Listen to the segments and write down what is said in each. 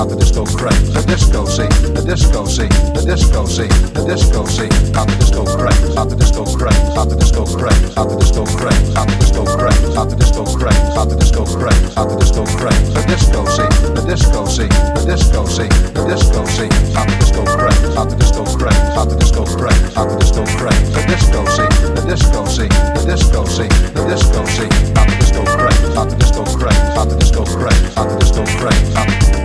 got the disco craze. The disco scene, the disco scene, the disco scene, the disco scene, got the disco craze. Got the disco craze, got the disco craze, got the disco craze, got the disco craze, got the disco craze, got the disco craze, got the disco craze. The disco scene, the disco scene, the disco scene, the disco scene, got the disco craze, got the disco craze, got the disco craze, got the disco craze. The disco scene, the disco scene, the disco scene, the disco scene, got the disco craze, got the disco craze, got the disco craze, got the disco craze, got the disco craze.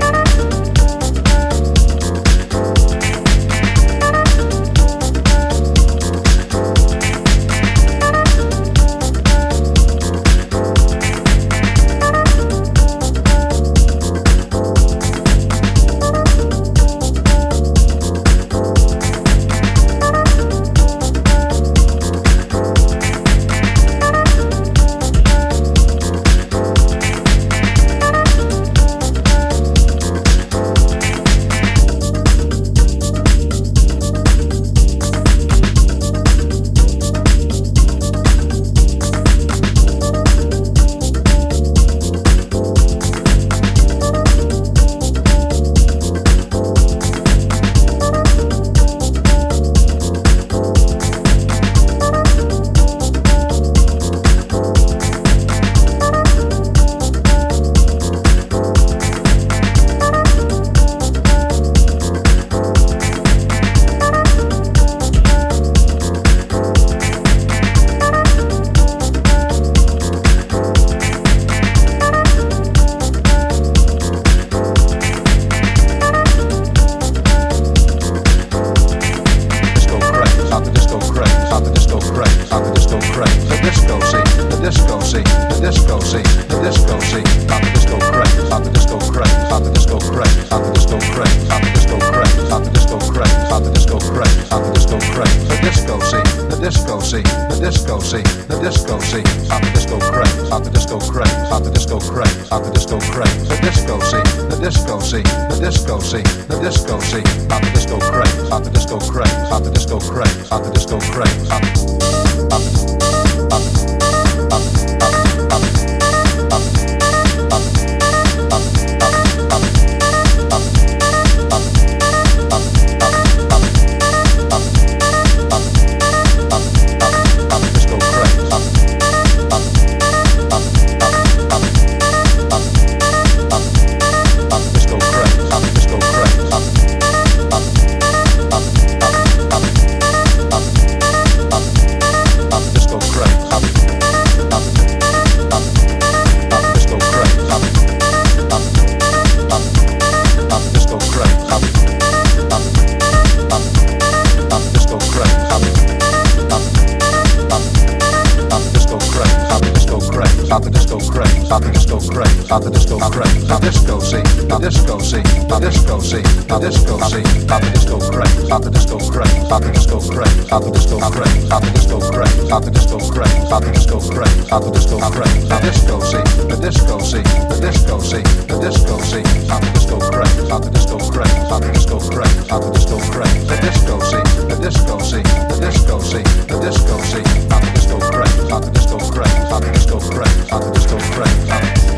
by the disco craze. By disco scene, by disco scene, by disco scene, by disco scene, by the disco craze. By the disco craze, by the disco craze, by the disco craze, by the disco craze, by the disco craze, by the disco craze, by the disco craze. By disco scene, the disco scene, the disco scene, the disco scene, by the disco craze, by the disco craze, by the disco craze, by the disco craze. The disco scene, the disco scene, the disco scene, the disco scene, by the disco craze, by the disco craze, by the disco craze, by the disco craze, by the disco craze.